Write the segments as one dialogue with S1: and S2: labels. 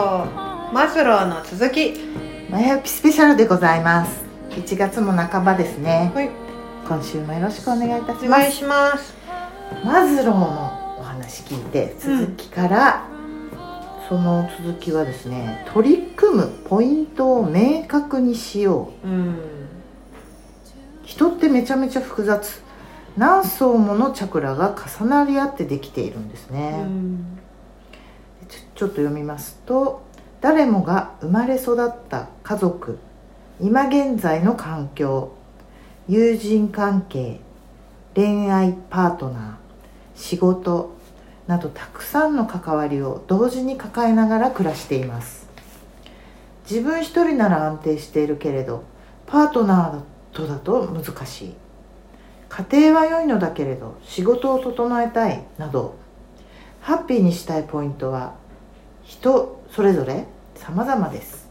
S1: マズローの続き。
S2: マヤピスペシャルでございます。1月も半ばですね。
S1: はい。
S2: 今週もよろしくお願いいたし
S1: お願い
S2: ます
S1: します。
S2: マズローのお話聞いて続きから、その続きはですね取り組むポイントを明確にしよう。
S1: うん。
S2: 人ってめちゃめちゃ複雑。何層ものチャクラが重なり合ってできているんです
S1: う
S2: ね、
S1: ん
S2: ちょっと読みますと誰もが生まれ育った家族今現在の環境友人関係恋愛パートナー仕事などたくさんの関わりを同時に抱えながら暮らしています。自分一人なら安定しているけれどパートナーとだと難しい。家庭は良いのだけれど仕事を整えたいなどハッピーにしたいポイントは人それぞれ様々です。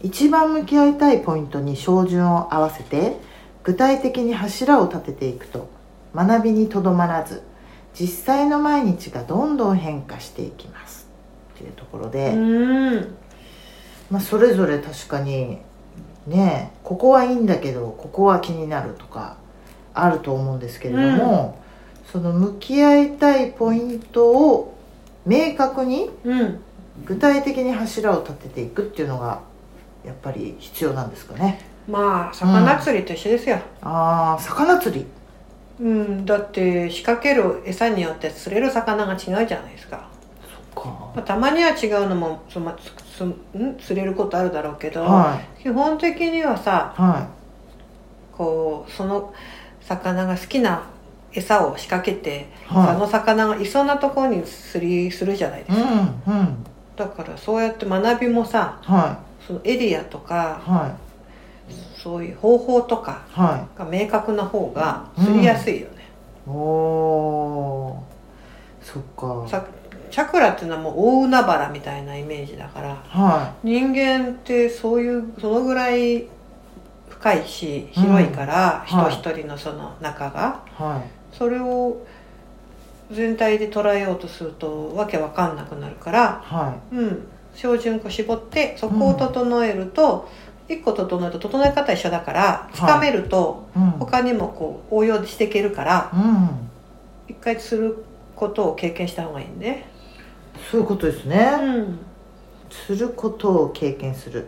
S2: 一番向き合いたいポイントに照準を合わせて具体的に柱を立てていくと学びにとどまらず実際の毎日がどんどん変化していきます。っていうところで、
S1: うん。
S2: まあ、それぞれ確かにねここはいいんだけどここは気になるとかあると思うんですけれども、その向き合いたいポイントを明確に
S1: うん。
S2: 具体的に柱を立てていくっていうのがやっぱり必要なんですかね。
S1: まあ魚釣りと一緒ですよ、
S2: ああ魚釣り。
S1: うん、だって仕掛ける餌によって釣れる魚が違うじゃないですか、
S2: そっ
S1: まあ、たまには違うのもそまつつん？釣れることあるだろうけど、
S2: かはい。
S1: 基本的にはさ
S2: は
S1: こうその魚が好きな餌を仕掛けて、
S2: はい。
S1: あの魚がいそうなところに釣りするじゃないで
S2: い
S1: すか、
S2: うんうん。
S1: だからそうやって学びもさ
S2: は
S1: そのエリアとか
S2: い。は
S1: そういう方法とかが明確な方が釣りやすいよね、
S2: いおー。そっか。
S1: さチャクラっていうのはもう大海原みたいなイメージだから
S2: は
S1: 人間ってそういうそのぐらい深いし広いから、
S2: うんはい。
S1: 人一人のその中が。
S2: い。は
S1: それを全体で捉えようとするとわけわかんなくなるから
S2: い。は
S1: うん。照準を絞ってそこを整えると、一個整えると整え方一緒だから
S2: い。
S1: つかめると
S2: いうん。
S1: 他にもこう応用していけるから
S2: うん。
S1: 一回することを経験した方がいいんで、
S2: そういうことですね、
S1: うん、
S2: することを経験する。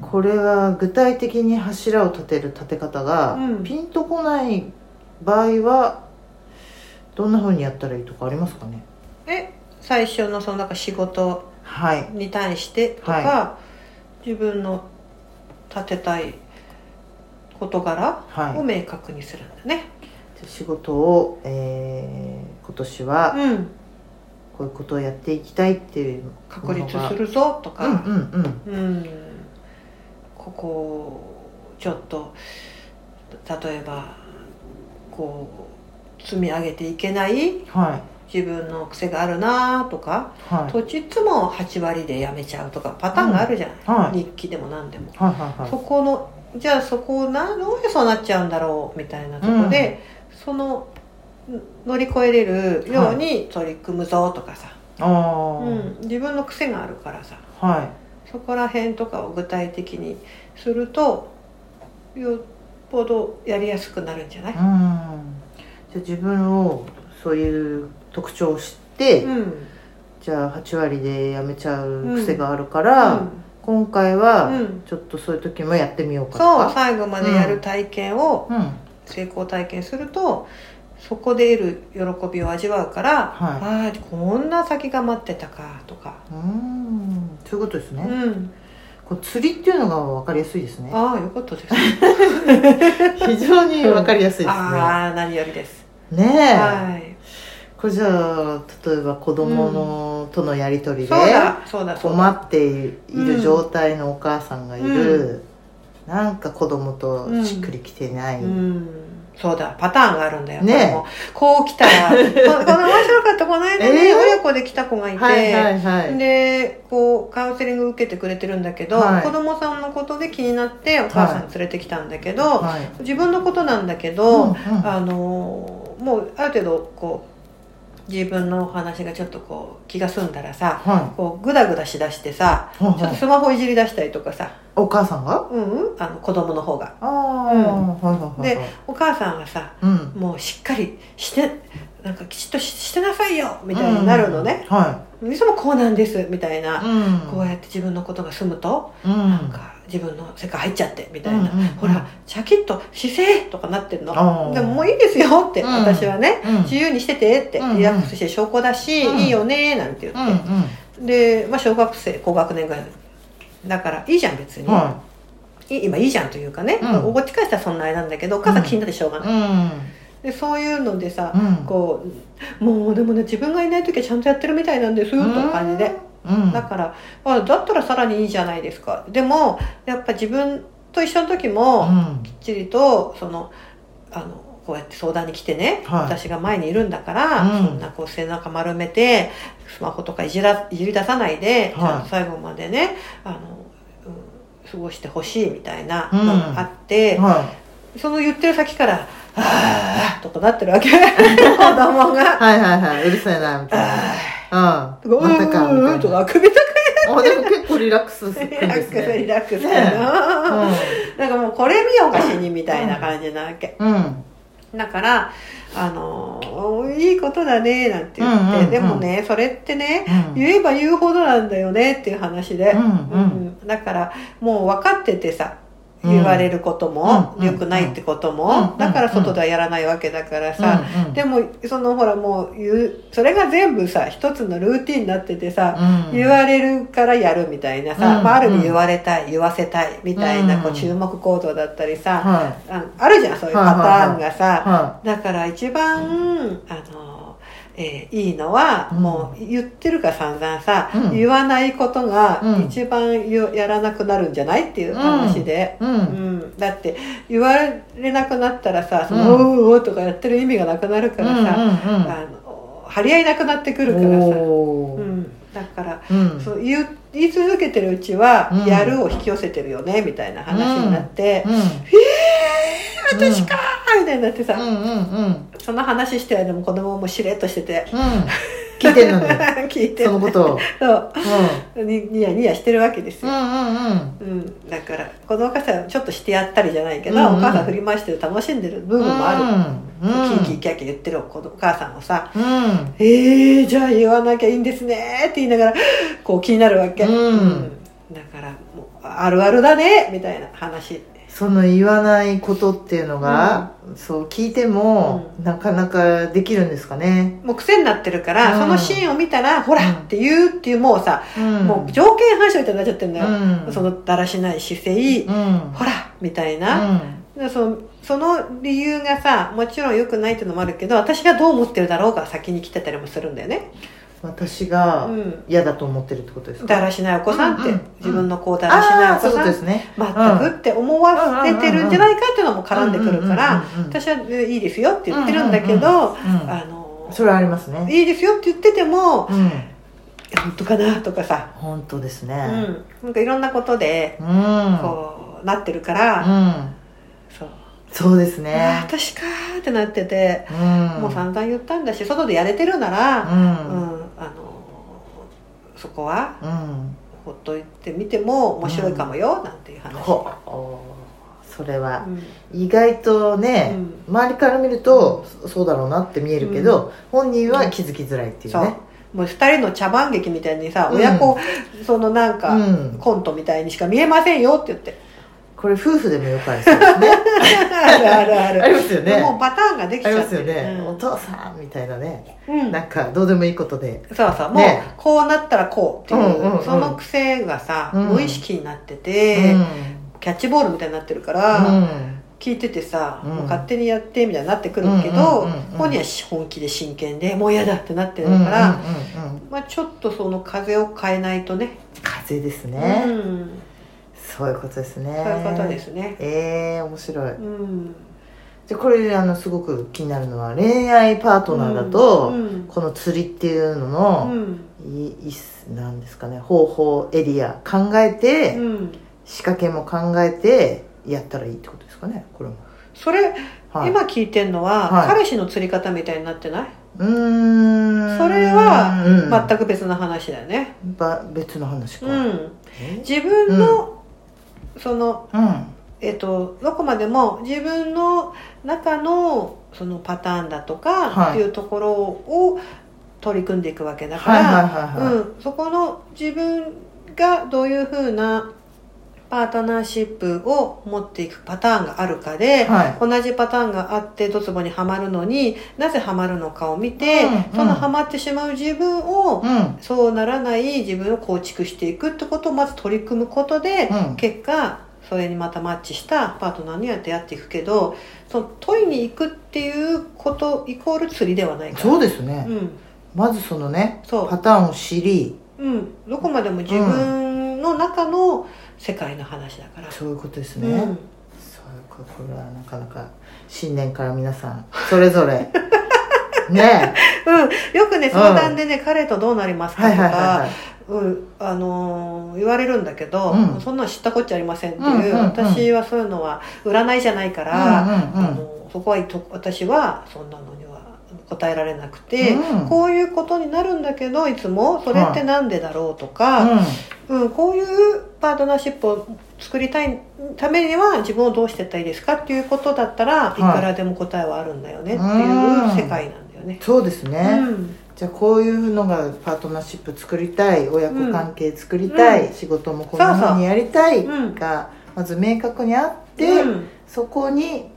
S2: これは具体的に柱を立てる立て方が、
S1: うん。
S2: ピンとこない場合はどんな風にやったらいいとかありますかね？
S1: え最初のそのなんか仕事
S2: はい。
S1: に対してとか、
S2: は
S1: 自分の立てたい事柄
S2: はい。
S1: を明確にするんだね、
S2: じゃあ仕事を、えー今年は
S1: うん。
S2: こういうことをやっていきたいっていう
S1: 確立するぞとか、
S2: うんうんうん。
S1: うん。ここをちょっと例えばこう積み上げていけない
S2: は
S1: 自分の癖があるなとか
S2: いはい。
S1: 土地いつも8割でやめちゃうとかパターンがあるじゃない、
S2: はい。
S1: 日記でも何でも、
S2: はいはいはい。
S1: そこのじゃあそこをなどうしてそうなっちゃうんだろうみたいなところで、そのん乗り越えれるように取り組むぞとかさ、
S2: ああ、
S1: うん、自分の癖があるからさ。
S2: はい。
S1: そこら辺とかを具体的にするとよっぽどやりやすくなるんじゃない、
S2: うんじゃあ自分をそういう特徴を知って、
S1: うん
S2: じゃあ8割でやめちゃう癖があるから、今回はちょっとそういう時もやってみようかと
S1: そう、最後までやる体験を成功体験するとそこで得る喜びを味わうから、
S2: はい
S1: ああこんな先が待ってたかとか、
S2: うんそういうことですね、
S1: うん、
S2: こう釣りっていうのが分かりやすいですね。
S1: ああよかったです。
S2: 非常に分かりやすいですね、
S1: ああ何よりです、
S2: ねえ、
S1: はい。
S2: これじゃあ例えば子供の、とのやり取りで困っている状態のお母さんがいる、なんか子供としっくりきてない、
S1: うんそうだパターンがあるんだよ。
S2: ね
S1: こう来たら ここの面白かったこの間ね、
S2: えー？
S1: 親子で来た子がいて、でこうカウンセリング受けてくれてるんだけど、
S2: はい。
S1: 子供さんのことで気になってお母さん連れてきたんだけど、
S2: はい。
S1: 自分のことなんだけど、あのもうある程度こう自分のお話がちょっとこう気が済んだらさ
S2: は
S1: こうグダグダしだしてさ
S2: いはい。
S1: ちょっとスマホいじり出したりとかさ。
S2: お母さんが？
S1: うんうん。あの子供の方が。
S2: ああ、
S1: うん
S2: はいはいはい。
S1: でお母さんはさ
S2: うん。
S1: もうしっかりしてなんかきちっとししてなさいよみたいになるのね、
S2: うん。はい
S1: つもこうなんですみたいな、
S2: うん。
S1: こうやって自分のことが済むと、
S2: うん。
S1: なんか自分の世界入っちゃってみたいな、
S2: うんうんうん。
S1: ほらシャキッと姿勢とかなってるの。でももういいですよって、
S2: うん
S1: 私はね
S2: うん。
S1: 自由にしててって、
S2: うんうん
S1: リラックスして証拠だし、
S2: うん
S1: いいよねなんて言
S2: うん
S1: って、で、まあ、小学生高学年ぐらいだからいいじゃん別に、今いいじゃんというかね、
S2: うん。
S1: おごち返したらそんなあれなんだけどお母さん気になってしょうが
S2: い
S1: ない、
S2: うん。
S1: でそういうのでさ、
S2: うん。
S1: こうもうでもね自分がいない時はちゃんとやってるみたいなんですよとか感じで、
S2: うん
S1: だからあだったらさらにいいじゃないですか。でもやっぱ自分と一緒の時も、
S2: うん。
S1: きっちりとそのあのこうやって相談に来てね、
S2: はい。
S1: 私が前にいるんだから、
S2: うん。
S1: そんなこう背中丸めてスマホとかいじらいじり出さないで、
S2: はい。
S1: ちゃんと最後までねあの、うん、過ごしてほしいみたいなのがあって、
S2: は
S1: その言ってる先から「ああ」とかなってるわけ。子供が。
S2: いはいはいはい。うるさいなみ「たい
S1: あ
S2: なうん。
S1: あ」
S2: またかみたいな
S1: とか首とか
S2: あでも結構リラックスするん
S1: リラックスリラックス
S2: ね
S1: なんかもうこれ見ようがしにみたいな感じなわけ、
S2: うんうん
S1: だからあのーいいことだねなんて言って、
S2: うんうんうん
S1: でもねそれってね
S2: うん
S1: 言えば言うほどなんだよねっていう話で、
S2: うんうん
S1: だからもう分かっててさ言われることも
S2: うん。
S1: 良くないってことも、
S2: うん。
S1: だから外ではやらないわけだからさ、でもそのほらもう言うそれが全部さ一つのルーティンになっててさ、
S2: うん。
S1: 言われるからやるみたいなさ、
S2: うん。
S1: まあ、ある意味言われたい言わせたいみたいなこ
S2: う
S1: うん注目行動だったりさ、
S2: は
S1: ああるじゃんそういうパターンがさ、だから一番あの、えーいいのは、
S2: うん。
S1: もう言ってるから散々さ、
S2: うん。
S1: 言わないことが
S2: うん。
S1: 一番よやらなくなるんじゃないっていう話で。
S2: いうん
S1: うん、だって言われなくなったらさ「その
S2: うん
S1: おうおう」とかやってる意味がなくなるからさ、
S2: うんうんうん。
S1: あの張り合いなくなってくるからさ、
S2: おー。
S1: うん、だから
S2: うん。
S1: そう言う言い続けてるうちは
S2: うん「
S1: やる」を引き寄せてるよねみたいな話になって
S2: うん「
S1: えー、私かー」みたいになってさ、
S2: うん。うん。うん。
S1: その話してはでも子供もしれっとしてて。
S2: うん聞いてんのに。
S1: 聞いて
S2: そのことを。
S1: そう。にニヤニヤしてるわけですよ、
S2: うんうんうん。
S1: うん、だからこのお母さんちょっとしてやったりじゃないけど、
S2: うんうん
S1: お母さん振り回してる楽しんでる部分もある、
S2: うん
S1: キーキーキャーキャー言ってるお母さんもさ。
S2: うん「
S1: えー、じゃあ言わなきゃいいんですね」って言いながらこう気になるわけ、
S2: うん。
S1: だからもうあるあるだねみたいな話
S2: その言わないことっていうのが、そう聞いても、なかなかできるんですかね、
S1: もう癖になってるから、
S2: うん。
S1: そのシーンを見たら「ほら!」
S2: うん。
S1: って言うっていうもうさ、
S2: うん。
S1: もう条件反射みたいになっちゃってるんだよ、
S2: うん。
S1: そのだらしない姿勢、
S2: うん。
S1: ほらみたいな、でそのその理由がさもちろん良くないっていうのもあるけど私がどう思ってるだろうが先に来てたりもするんだよね、
S2: 私が
S1: うん、
S2: 嫌だと思ってるってことですか？
S1: だらしないお子さんって、
S2: うんうん
S1: 自分の子をだらしないお子さん
S2: とですね。
S1: 全くって思わせてるん。じゃないかっていうのも絡んでくるから
S2: うんうんうんうん
S1: 私はえいいですよって言ってるんだけど、
S2: うんうん
S1: あの
S2: それはありますね。
S1: いいですよって言ってても
S2: うん。
S1: 本当かなとかさ、
S2: 本当です
S1: う
S2: ね
S1: ん、なんかいろんなことで
S2: うん。
S1: こうなってるから、
S2: うん。
S1: そう。
S2: そうですね。
S1: 私かーってなってて、
S2: うん。
S1: もう散々言ったんだし外でやれてるなら、
S2: う
S1: うん。
S2: ん
S1: あのそこは
S2: うん。
S1: ほっといてみても面白いかもよ、なんていう話、
S2: それは
S1: うん。
S2: 意外とね、周りから見るとそそうだろうなって見えるけど、本人は気づきづらいっていうね。
S1: もう二人の茶番劇みたいにさ、
S2: うん。
S1: 親子そのなんか、
S2: うん。
S1: コントみたいにしか見えませんよって言って
S2: これ夫婦でもよくありそうですね。
S1: あるあるある
S2: ありますよね。
S1: もうパターンができち
S2: ありま
S1: ゃって。る
S2: すよね、
S1: うん。
S2: お父さんみたいなね。
S1: うん。
S2: なんかどうでもいいことで。
S1: そうそう。もう、
S2: ね
S1: こうなったらこうっていう,、
S2: うんうんうん。
S1: その癖がさ、
S2: うん。
S1: 無意識になってて、
S2: うん。
S1: キャッチボールみたいになってるから、
S2: うん。
S1: 聞いててさ、
S2: うん。
S1: もう勝手にやってみたいになってくるけど、本人は本気で真剣でもう嫌だってなってる
S2: うん
S1: から、まあ、ちょっとその風を変えないとね。
S2: 風です
S1: う
S2: ね、
S1: ん、
S2: そういうことですね。
S1: そういうことですね、
S2: ええ面白い。
S1: うん、
S2: じゃあこれあのすごく気になるのは恋愛パートナーだと、
S1: うん
S2: この釣りっていうの
S1: う
S2: の、
S1: ん。
S2: いいなんですかね方法エリア考えて、
S1: うん、
S2: 仕掛けも考えてやったらいいってことですかねこれも、
S1: それ、
S2: はい、
S1: 今聞いてんのは、
S2: はい。
S1: 彼氏の釣り方みたいになってない？
S2: うーん。
S1: それは
S2: うん。
S1: 全く別の話だよね。
S2: ば別の話か、
S1: うん。
S2: え？
S1: 自分の、その
S2: うん。
S1: えっとどこまでも自分の中のそのパターンだとか
S2: はい。
S1: っていうところを取り組んでいくわけだから、そこの自分がどういうふうなパートナーシップを持っていくパターンがあるかで、
S2: はい。
S1: 同じパターンがあってドツボにはまるのになぜはまるのかを見て、
S2: うんうん。
S1: そのはまってしまう自分を、
S2: うん。
S1: そうならない自分を構築していくってことをまず取り組むことで、
S2: うん。
S1: 結果それにまたマッチしたパートナーには出会っていくけどその問いに行くっていうことイコール釣りではないから。
S2: そうですね、
S1: うん。
S2: まずそのねパターンを知り。
S1: うん、どこまでも自分の中の世界の話だから、
S2: そういうことですね、
S1: うん、
S2: そうかこれはなかなか新年から皆さんそれぞれ。ね。
S1: うん、よくね相談でね、彼とどうなりますかとか、
S2: はいはいはいはい。
S1: うん。あのー言われるんだけど、
S2: うん。
S1: そんなの知ったこっちゃありませんっていう,、
S2: うんうんうん。
S1: 私はそういうのは占いじゃないから、
S2: うんうんうん
S1: あのそこはいと私はそんなのには答えられなくて、
S2: うん。
S1: こういうことになるんだけどいつもそれってなんでだろうとか、
S2: うん。
S1: うん、こういうパートナーシップを作りたいためには自分をどうしていったらいいですかっていうことだったら、
S2: い。
S1: い、くらでも答えはあるんだよねっていう
S2: うん
S1: 世界なんだよね。
S2: そうですね、
S1: うん。
S2: じゃあこういうのがパートナーシップ作りたい親子関係作りたい、
S1: うん。
S2: 仕事もこんなふうにやりたい
S1: うん
S2: がまず明確にあって、
S1: うん。
S2: そこに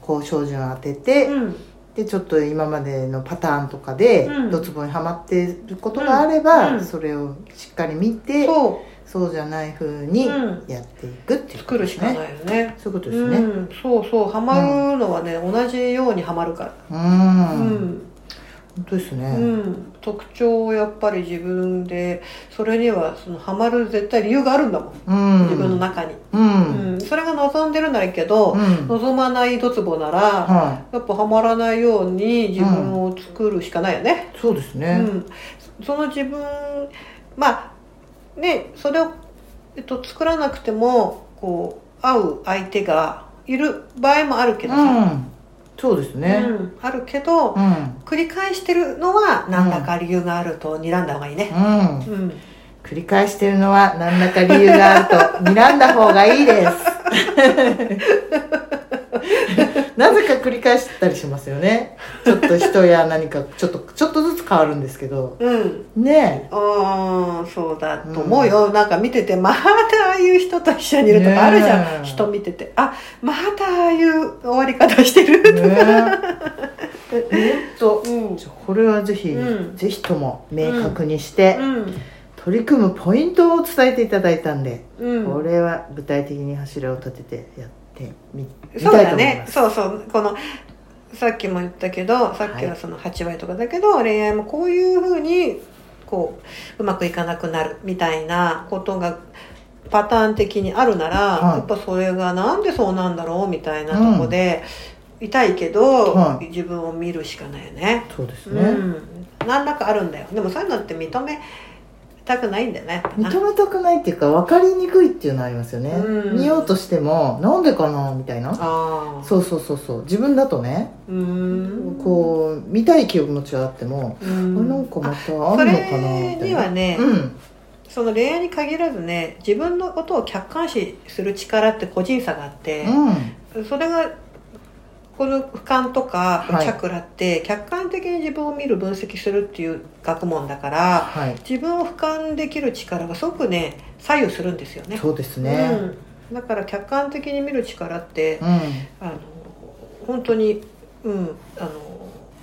S2: こう照準を当てて、
S1: うん
S2: でちょっと今までのパターンとかで
S1: うん。
S2: ドツボにはまっていることがあれば、
S1: うん。
S2: それをしっかり見て、
S1: そ
S2: そうじゃないふうに
S1: うん。
S2: やっていくっていう
S1: う作るしかないよね。
S2: そういうことですね。
S1: うん、そうそう。ハマるのはね、同じようにハマるから。
S2: うん、
S1: うん
S2: ですね、
S1: うん、特徴をやっぱり自分でそれにはそのハマる絶対理由があるんだもん、
S2: うん。
S1: 自分の中に、
S2: う
S1: うん。んそれが望んでるならいいけど、
S2: うん。
S1: 望まないドツボなら、
S2: は
S1: やっぱハマらないように自分を作るしかないよね、
S2: いそうです
S1: う
S2: ね、
S1: ん。その自分まあねそれを、えっと、作らなくてもこう会う相手がいる場合もあるけどさ、
S2: うんそうですね。
S1: うん。あるけど、
S2: うん、
S1: 繰り返してるのは何らか理由があると睨んだ方がいいね。
S2: うん。
S1: うん。
S2: 繰り返してるのは何らか理由があると睨んだ方がいいです なぜか繰り返したりしますよねちょっと人や何かちょっとちょっとずつ変わるんですけど
S1: うん。
S2: ね
S1: ああ、そうだと思うよ。なんか見てて、またああいう人と一緒にいるとかあるじゃん。人見てて。あ、またああいう終わり方して
S2: え
S1: る。
S2: ねえ ほんと
S1: うん。
S2: これはぜひ、
S1: うん
S2: ぜひとも明確にして、
S1: うん。
S2: 取り組むポイントを伝えていただいたんで、
S1: うん。
S2: これは具体的に柱を立ててやってみみ
S1: そうだね。そうそう。このさっきも言ったけどさっきはその8割とかだけど、恋愛もこういうふうにこううまくいかなくなるみたいなことがパターン的にあるなら、
S2: はい。
S1: やっぱそれがなんでそうなんだろうみたいなとこで、痛いけど、
S2: はい。
S1: 自分を見るしかないよね。
S2: そうですね、
S1: うん、何らかあるんだよ。でもそういうのって認めたくないんだよね。
S2: 認めたくないっていうか分かりにくいっていうのはありますよね、
S1: うん。
S2: 見ようとしてもなんでかなみたいな。そうそうそうそう。自分だとね、
S1: うーん。
S2: こう見たい気持ちはあっても、
S1: う
S2: あ
S1: ん
S2: なんかまたあんのか
S1: そ
S2: なみ
S1: れ
S2: たいな。
S1: にはね、
S2: うん。
S1: その恋愛に限らずね自分のことを客観視する力って個人差があって、
S2: うん。
S1: それがこの俯瞰とか
S2: はい。
S1: チャクラって客観的に自分を見る分析するっていう学問だから
S2: はい。
S1: 自分を俯瞰できる力がすごくね左右するんですよね。
S2: そうですね。
S1: うん、だから客観的に見る力って、
S2: うん、
S1: あの本当に、うん、あの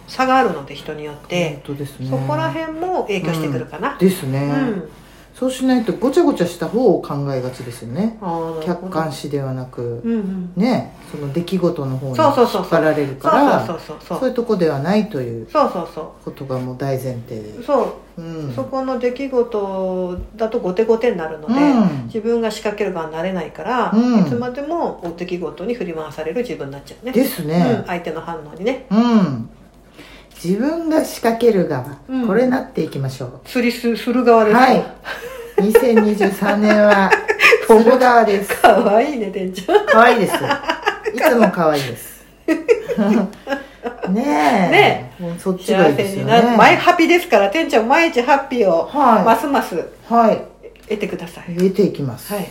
S1: 差があるので人によって。
S2: 本、当ですね。
S1: そこら辺も影響してくるかな。
S2: ですね、
S1: うん
S2: そうしないとごちゃごちゃした方を考えがちですよね。客観視ではなく、
S1: うんうん。
S2: ね。その出来事の方に引っ張られるから
S1: そう
S2: いうとこではないという
S1: そうそうそ
S2: ことがもう大前提で。
S1: うそう、
S2: うん。
S1: そこの出来事だと後手後手になるので、
S2: うん。
S1: 自分が仕掛ける側になれないから、
S2: うん。
S1: いつまでも出来事に振り回される自分になっちゃうね。
S2: です
S1: うん、
S2: ね
S1: 相手の反応にね。
S2: うん、自分が仕掛ける側、
S1: うん。
S2: これなっていきましょ
S1: 釣りすする側
S2: う
S1: です
S2: はい。2023年は す。る側です。
S1: かわいいね店長。
S2: 可愛いです。いつも可愛いです。ねえ。
S1: ね
S2: もうそっちがいいですよね。
S1: 毎ハッピーですから店長毎日ハッピーを
S2: はい。
S1: ますます
S2: はい。
S1: 得てください。
S2: 入れていきます、
S1: はい。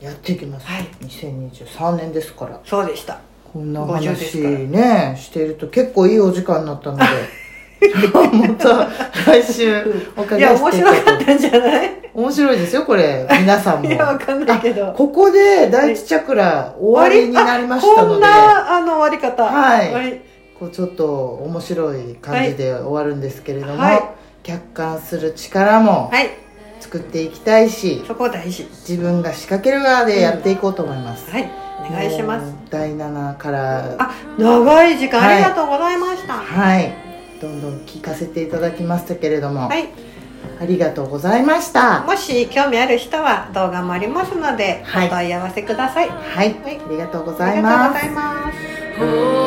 S2: やっていきます、
S1: はい。
S2: 2023年ですから。
S1: そうでした
S2: こんな
S1: 50です
S2: 話ねしていると結構いいお時間になったので。また来週お
S1: いや面
S2: 伺いしていこうと。
S1: 白かったんじゃない？
S2: 面白いですよこれ。皆さんも。
S1: いやわかんないけど。
S2: ここで第一チャクラ終わりになりました
S1: あこん
S2: ので
S1: なあの終わり方。
S2: はい。
S1: はい、
S2: こうちょっと面白い感じで終わるんですけれども、
S1: はい。
S2: 客観する力も
S1: はい、
S2: 作っていきたいし、
S1: そこ大事。
S2: 自分が仕掛ける側でやっていこうと思います、
S1: はいお願いします。
S2: 第7から。
S1: あ長い時間ありがとうございました。は
S2: はい。どんどん聞かせていただきましたけれども、
S1: い、
S2: ありがとうございました。
S1: もし興味ある人は動画もありますので、
S2: はい。
S1: お問い合わせください。
S2: はい、ありがとうござい
S1: ありがとう
S2: ます
S1: ございます「